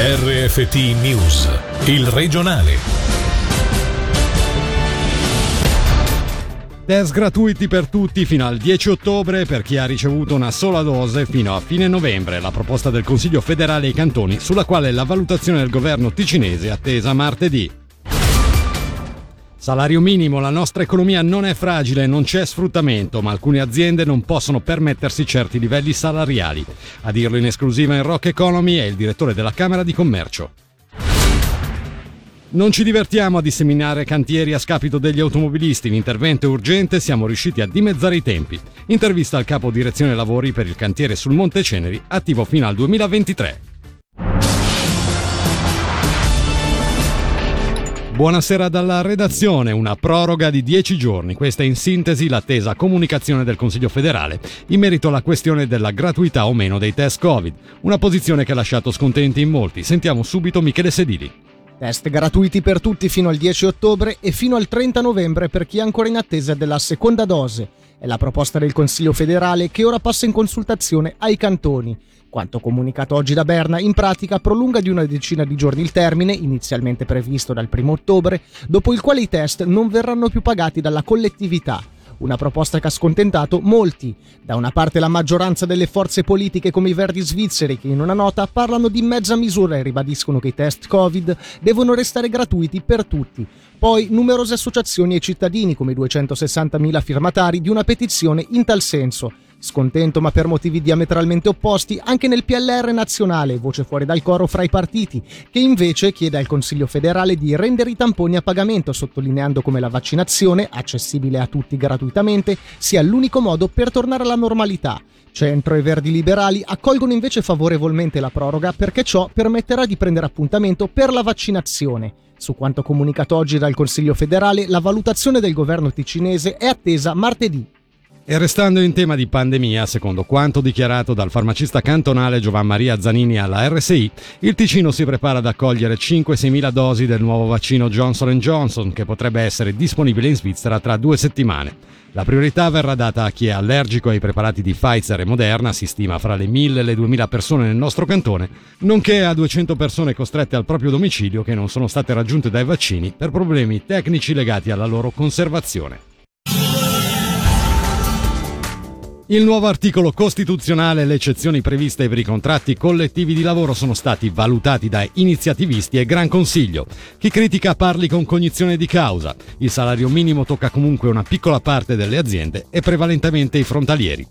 RFT News, il regionale. Test gratuiti per tutti fino al 10 ottobre per chi ha ricevuto una sola dose fino a fine novembre, la proposta del Consiglio federale ai cantoni sulla quale la valutazione del governo ticinese è attesa martedì. Salario minimo, la nostra economia non è fragile, non c'è sfruttamento, ma alcune aziende non possono permettersi certi livelli salariali. A dirlo in esclusiva in Rock Economy è il direttore della Camera di Commercio. Non ci divertiamo a disseminare cantieri a scapito degli automobilisti, l'intervento è urgente, siamo riusciti a dimezzare i tempi. Intervista al capo direzione lavori per il cantiere sul Monte Ceneri, attivo fino al 2023. Buonasera dalla redazione, una proroga di 10 giorni. Questa è in sintesi l'attesa comunicazione del Consiglio federale in merito alla questione della gratuità o meno dei test Covid, una posizione che ha lasciato scontenti in molti. Sentiamo subito Michele Sedili. Test gratuiti per tutti fino al 10 ottobre e fino al 30 novembre per chi è ancora in attesa della seconda dose. È la proposta del Consiglio federale che ora passa in consultazione ai cantoni. Quanto comunicato oggi da Berna, in pratica prolunga di una decina di giorni il termine, inizialmente previsto dal 1 ottobre, dopo il quale i test non verranno più pagati dalla collettività. Una proposta che ha scontentato molti. Da una parte la maggioranza delle forze politiche come i Verdi svizzeri che in una nota parlano di mezza misura e ribadiscono che i test Covid devono restare gratuiti per tutti. Poi numerose associazioni e cittadini come i 260.000 firmatari di una petizione in tal senso Scontento ma per motivi diametralmente opposti anche nel PLR nazionale, voce fuori dal coro fra i partiti, che invece chiede al Consiglio federale di rendere i tamponi a pagamento, sottolineando come la vaccinazione, accessibile a tutti gratuitamente, sia l'unico modo per tornare alla normalità. Centro e Verdi Liberali accolgono invece favorevolmente la proroga perché ciò permetterà di prendere appuntamento per la vaccinazione. Su quanto comunicato oggi dal Consiglio federale, la valutazione del governo ticinese è attesa martedì. E restando in tema di pandemia, secondo quanto dichiarato dal farmacista cantonale Giovan Maria Zanini alla RSI, il Ticino si prepara ad accogliere 5-6 mila dosi del nuovo vaccino Johnson Johnson che potrebbe essere disponibile in Svizzera tra due settimane. La priorità verrà data a chi è allergico ai preparati di Pfizer e Moderna, si stima fra le 1000 e le 2000 persone nel nostro cantone, nonché a 200 persone costrette al proprio domicilio che non sono state raggiunte dai vaccini per problemi tecnici legati alla loro conservazione. Il nuovo articolo costituzionale e le eccezioni previste per i contratti collettivi di lavoro sono stati valutati da iniziativisti e Gran Consiglio. Chi critica parli con cognizione di causa. Il salario minimo tocca comunque una piccola parte delle aziende e prevalentemente i frontalieri.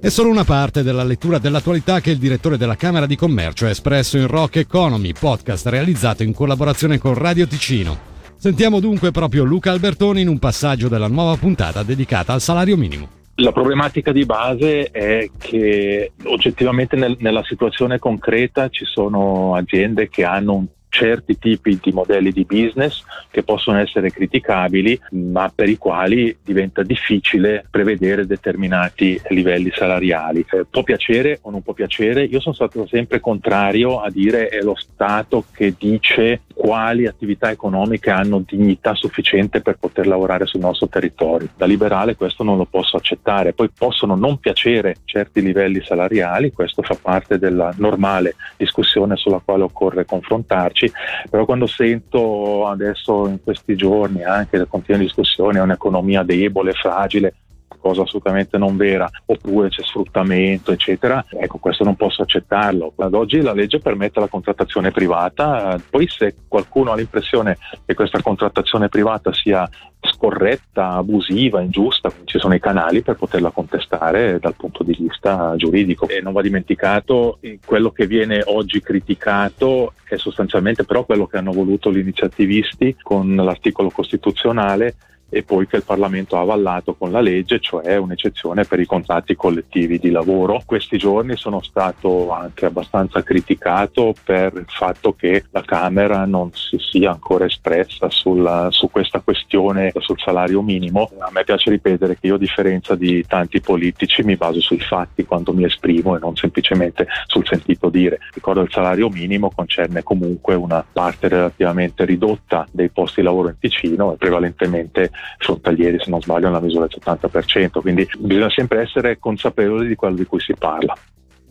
È solo una parte della lettura dell'attualità che il direttore della Camera di Commercio ha espresso in Rock Economy, podcast realizzato in collaborazione con Radio Ticino. Sentiamo dunque proprio Luca Albertoni in un passaggio della nuova puntata dedicata al salario minimo. La problematica di base è che oggettivamente nel, nella situazione concreta ci sono aziende che hanno un certi tipi di modelli di business che possono essere criticabili, ma per i quali diventa difficile prevedere determinati livelli salariali. Eh, può piacere o non può piacere, io sono stato sempre contrario a dire è lo Stato che dice quali attività economiche hanno dignità sufficiente per poter lavorare sul nostro territorio. Da liberale questo non lo posso accettare, poi possono non piacere certi livelli salariali, questo fa parte della normale discussione sulla quale occorre confrontarci, però quando sento adesso in questi giorni anche le continue discussioni è un'economia debole, fragile, cosa assolutamente non vera, oppure c'è sfruttamento, eccetera, ecco questo non posso accettarlo. Ad oggi la legge permette la contrattazione privata, poi se qualcuno ha l'impressione che questa contrattazione privata sia scorretta, abusiva, ingiusta, ci sono i canali per poterla contestare dal punto di vista giuridico. E non va dimenticato quello che viene oggi criticato è sostanzialmente però quello che hanno voluto gli iniziativisti con l'articolo costituzionale e poi che il Parlamento ha avallato con la legge, cioè un'eccezione per i contratti collettivi di lavoro. Questi giorni sono stato anche abbastanza criticato per il fatto che la Camera non si sia ancora espressa sulla, su questa questione sul salario minimo. A me piace ripetere che io a differenza di tanti politici mi baso sui fatti quando mi esprimo e non semplicemente sul sentito dire. Ricordo il salario minimo concerne comunque una parte relativamente ridotta dei posti di lavoro in Ticino e prevalentemente frontalieri, se non sbaglio, nella misura del 70%, quindi bisogna sempre essere consapevoli di quello di cui si parla.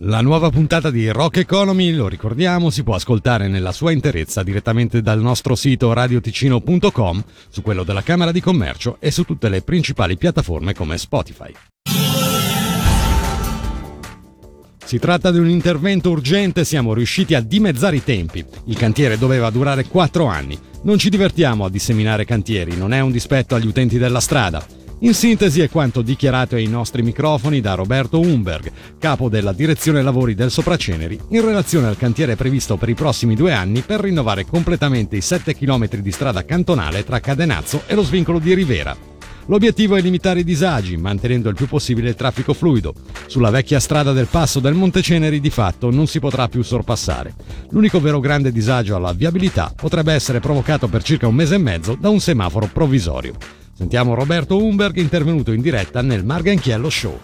La nuova puntata di Rock Economy, lo ricordiamo, si può ascoltare nella sua interezza direttamente dal nostro sito radioticino.com, su quello della Camera di Commercio e su tutte le principali piattaforme come Spotify. Si tratta di un intervento urgente, siamo riusciti a dimezzare i tempi. Il cantiere doveva durare 4 anni. Non ci divertiamo a disseminare cantieri, non è un dispetto agli utenti della strada. In sintesi è quanto dichiarato ai nostri microfoni da Roberto Umberg, capo della direzione lavori del Sopraceneri, in relazione al cantiere previsto per i prossimi due anni per rinnovare completamente i 7 km di strada cantonale tra Cadenazzo e lo svincolo di Rivera. L'obiettivo è limitare i disagi, mantenendo il più possibile il traffico fluido. Sulla vecchia strada del passo del Monteceneri di fatto non si potrà più sorpassare. L'unico vero grande disagio alla viabilità potrebbe essere provocato per circa un mese e mezzo da un semaforo provvisorio. Sentiamo Roberto Umberg intervenuto in diretta nel Marganchiello Show.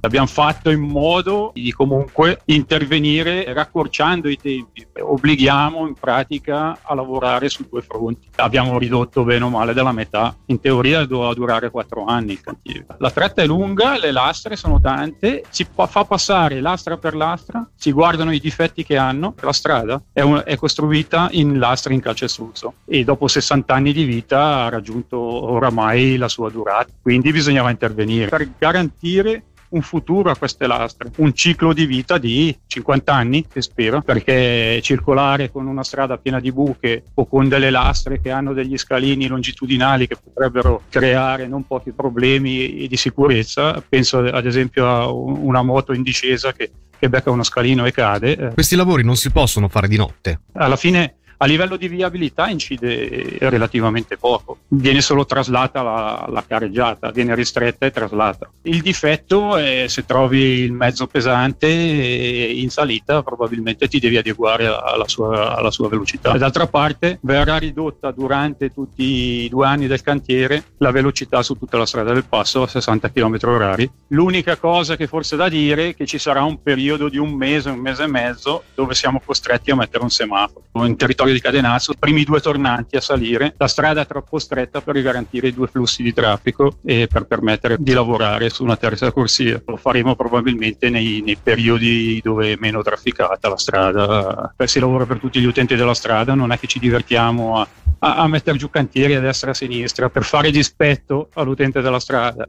Abbiamo fatto in modo di comunque intervenire raccorciando i tempi. Obblighiamo in pratica a lavorare su due fronti. Abbiamo ridotto bene o male della metà. In teoria doveva durare quattro anni il cantiere. La tratta è lunga, le lastre sono tante, si fa passare lastra per lastra, si guardano i difetti che hanno. La strada è, un, è costruita in lastre in calcestruzzo e dopo 60 anni di vita ha raggiunto oramai la sua durata. Quindi bisognava intervenire per garantire un futuro a queste lastre, un ciclo di vita di 50 anni, che spero, perché circolare con una strada piena di buche o con delle lastre che hanno degli scalini longitudinali che potrebbero creare non pochi problemi di sicurezza, penso ad esempio a una moto in discesa che, che becca uno scalino e cade. Questi lavori non si possono fare di notte. Alla fine a livello di viabilità incide relativamente poco, viene solo traslata la, la careggiata, viene ristretta e traslata. Il difetto è se trovi il mezzo pesante in salita probabilmente ti devi adeguare alla sua, alla sua velocità. D'altra parte verrà ridotta durante tutti i due anni del cantiere la velocità su tutta la strada del passo a 60 km h L'unica cosa che forse da dire è che ci sarà un periodo di un mese, un mese e mezzo dove siamo costretti a mettere un semaforo. In territorio territorio di Cadenazzo, primi due tornanti a salire, la strada è troppo stretta per garantire i due flussi di traffico e per permettere di lavorare su una terza corsia. Lo faremo probabilmente nei, nei periodi dove è meno trafficata la strada. Si lavora per tutti gli utenti della strada, non è che ci divertiamo a, a, a mettere giù cantieri a destra e a sinistra per fare dispetto all'utente della strada.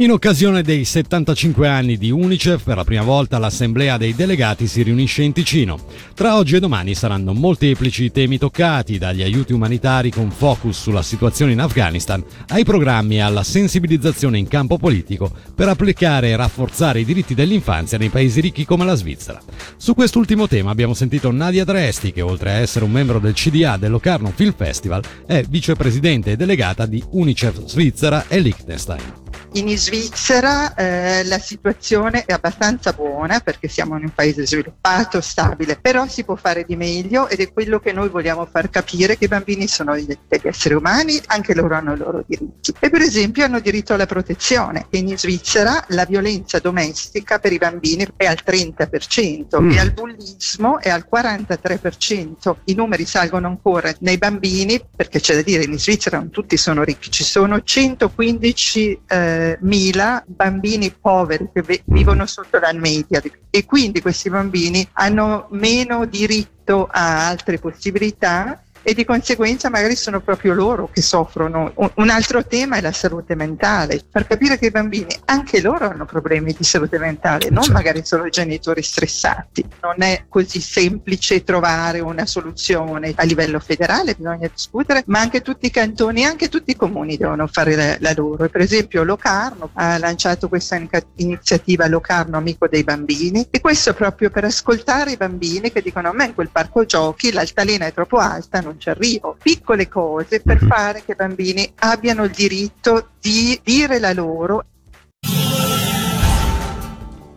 In occasione dei 75 anni di Unicef, per la prima volta l'Assemblea dei delegati si riunisce in Ticino. Tra oggi e domani saranno molteplici i temi toccati, dagli aiuti umanitari con focus sulla situazione in Afghanistan, ai programmi e alla sensibilizzazione in campo politico per applicare e rafforzare i diritti dell'infanzia nei paesi ricchi come la Svizzera. Su quest'ultimo tema abbiamo sentito Nadia Dresti, che oltre a essere un membro del CDA del Locarno Film Festival, è vicepresidente e delegata di Unicef Svizzera e Liechtenstein. In Svizzera eh, la situazione è abbastanza buona perché siamo in un paese sviluppato, stabile, però si può fare di meglio ed è quello che noi vogliamo far capire che i bambini sono degli esseri umani, anche loro hanno i loro diritti. E per esempio hanno diritto alla protezione. In Svizzera la violenza domestica per i bambini è al 30% mm. e al bullismo è al 43%. I numeri salgono ancora nei bambini perché c'è da dire in Svizzera non tutti sono ricchi, ci sono 115 eh, mila bambini poveri che mm. vivono sotto la media e quindi questi bambini hanno meno diritto a altre possibilità e di conseguenza magari sono proprio loro che soffrono. Un altro tema è la salute mentale, far capire che i bambini anche loro hanno problemi di salute mentale, non certo. magari solo i genitori stressati. Non è così semplice trovare una soluzione a livello federale, bisogna discutere, ma anche tutti i cantoni, anche tutti i comuni devono fare la, la loro. E per esempio Locarno ha lanciato questa iniziativa Locarno Amico dei Bambini e questo proprio per ascoltare i bambini che dicono a me in quel parco giochi l'altalena è troppo alta, non ci arrivo. Piccole cose per mhm. fare che i bambini abbiano il diritto di dire la loro.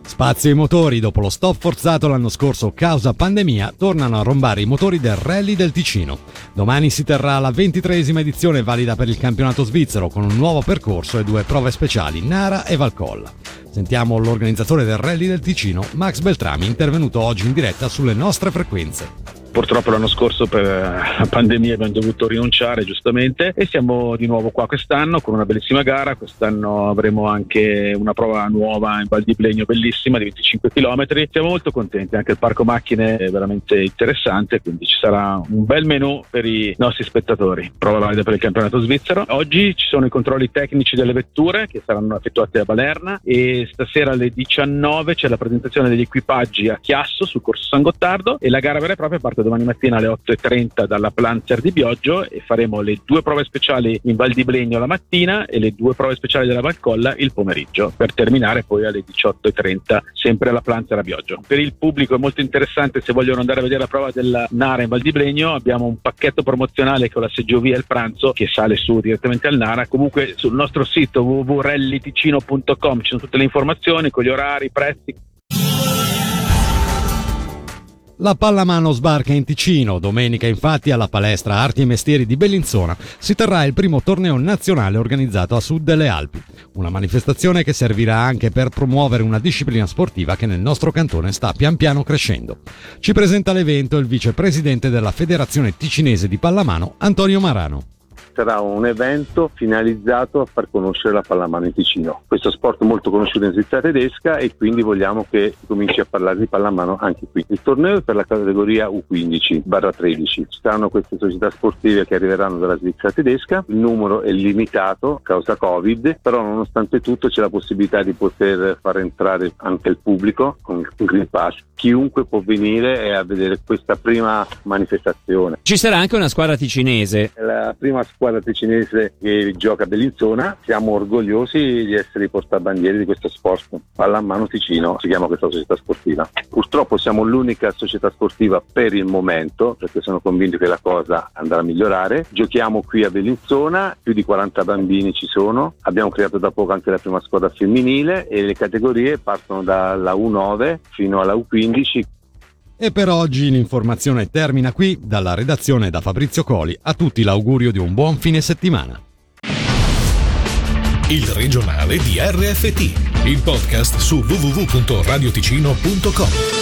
Spazio e motori, dopo lo stop forzato l'anno scorso causa pandemia, tornano a rombare i motori del Rally del Ticino. Domani si terrà la ventitreesima edizione valida per il campionato svizzero con un nuovo percorso e due prove speciali, Nara e Valcolla. Sentiamo l'organizzatore del Rally del Ticino, Max Beltrami, intervenuto oggi in diretta sulle nostre frequenze. Purtroppo l'anno scorso per la pandemia abbiamo dovuto rinunciare giustamente e siamo di nuovo qua quest'anno con una bellissima gara, quest'anno avremo anche una prova nuova in Val di Blegno bellissima di 25 km, siamo molto contenti, anche il parco macchine è veramente interessante, quindi ci sarà un bel menù per i nostri spettatori, prova valida per il campionato svizzero. Oggi ci sono i controlli tecnici delle vetture che saranno effettuati a Balerna e stasera alle 19 c'è la presentazione degli equipaggi a Chiasso sul corso San Gottardo e la gara vera e propria parte domani mattina alle 8.30 dalla Planzer di Bioggio e faremo le due prove speciali in Val di Blegno la mattina e le due prove speciali della Valcolla il pomeriggio per terminare poi alle 18.30 sempre alla Planzer a Bioggio. Per il pubblico è molto interessante se vogliono andare a vedere la prova del Nara in Val di Blegno abbiamo un pacchetto promozionale con la seggiovia e il pranzo che sale su direttamente al Nara comunque sul nostro sito www.rallyticino.com ci sono tutte le informazioni con gli orari, i prezzi la pallamano sbarca in Ticino. Domenica, infatti, alla palestra Arti e Mestieri di Bellinzona si terrà il primo torneo nazionale organizzato a sud delle Alpi. Una manifestazione che servirà anche per promuovere una disciplina sportiva che nel nostro cantone sta pian piano crescendo. Ci presenta l'evento il vicepresidente della Federazione Ticinese di Pallamano, Antonio Marano sarà un evento finalizzato a far conoscere la pallamano in Ticino. Questo sport molto conosciuto in Svizzera tedesca e quindi vogliamo che cominci a parlare di pallamano anche qui. Il torneo è per la categoria U15-13. Ci saranno queste società sportive che arriveranno dalla Svizzera tedesca, il numero è limitato a causa Covid, però nonostante tutto c'è la possibilità di poter far entrare anche il pubblico con il Green Pass. Chiunque può venire a vedere questa prima manifestazione. Ci sarà anche una squadra ticinese. La prima squadra squadra ticinese che gioca a Bellinzona. Siamo orgogliosi di essere i portabandieri di questo sport. Pallamano Ticino si chiama questa società sportiva. Purtroppo siamo l'unica società sportiva per il momento, perché sono convinto che la cosa andrà a migliorare. Giochiamo qui a Bellinzona, più di 40 bambini ci sono. Abbiamo creato da poco anche la prima squadra femminile e le categorie partono dalla U9 fino alla U15 e per oggi l'informazione termina qui. Dalla redazione da Fabrizio Coli a tutti l'augurio di un buon fine settimana. Il regionale di RFT, il podcast su www.radioticino.com.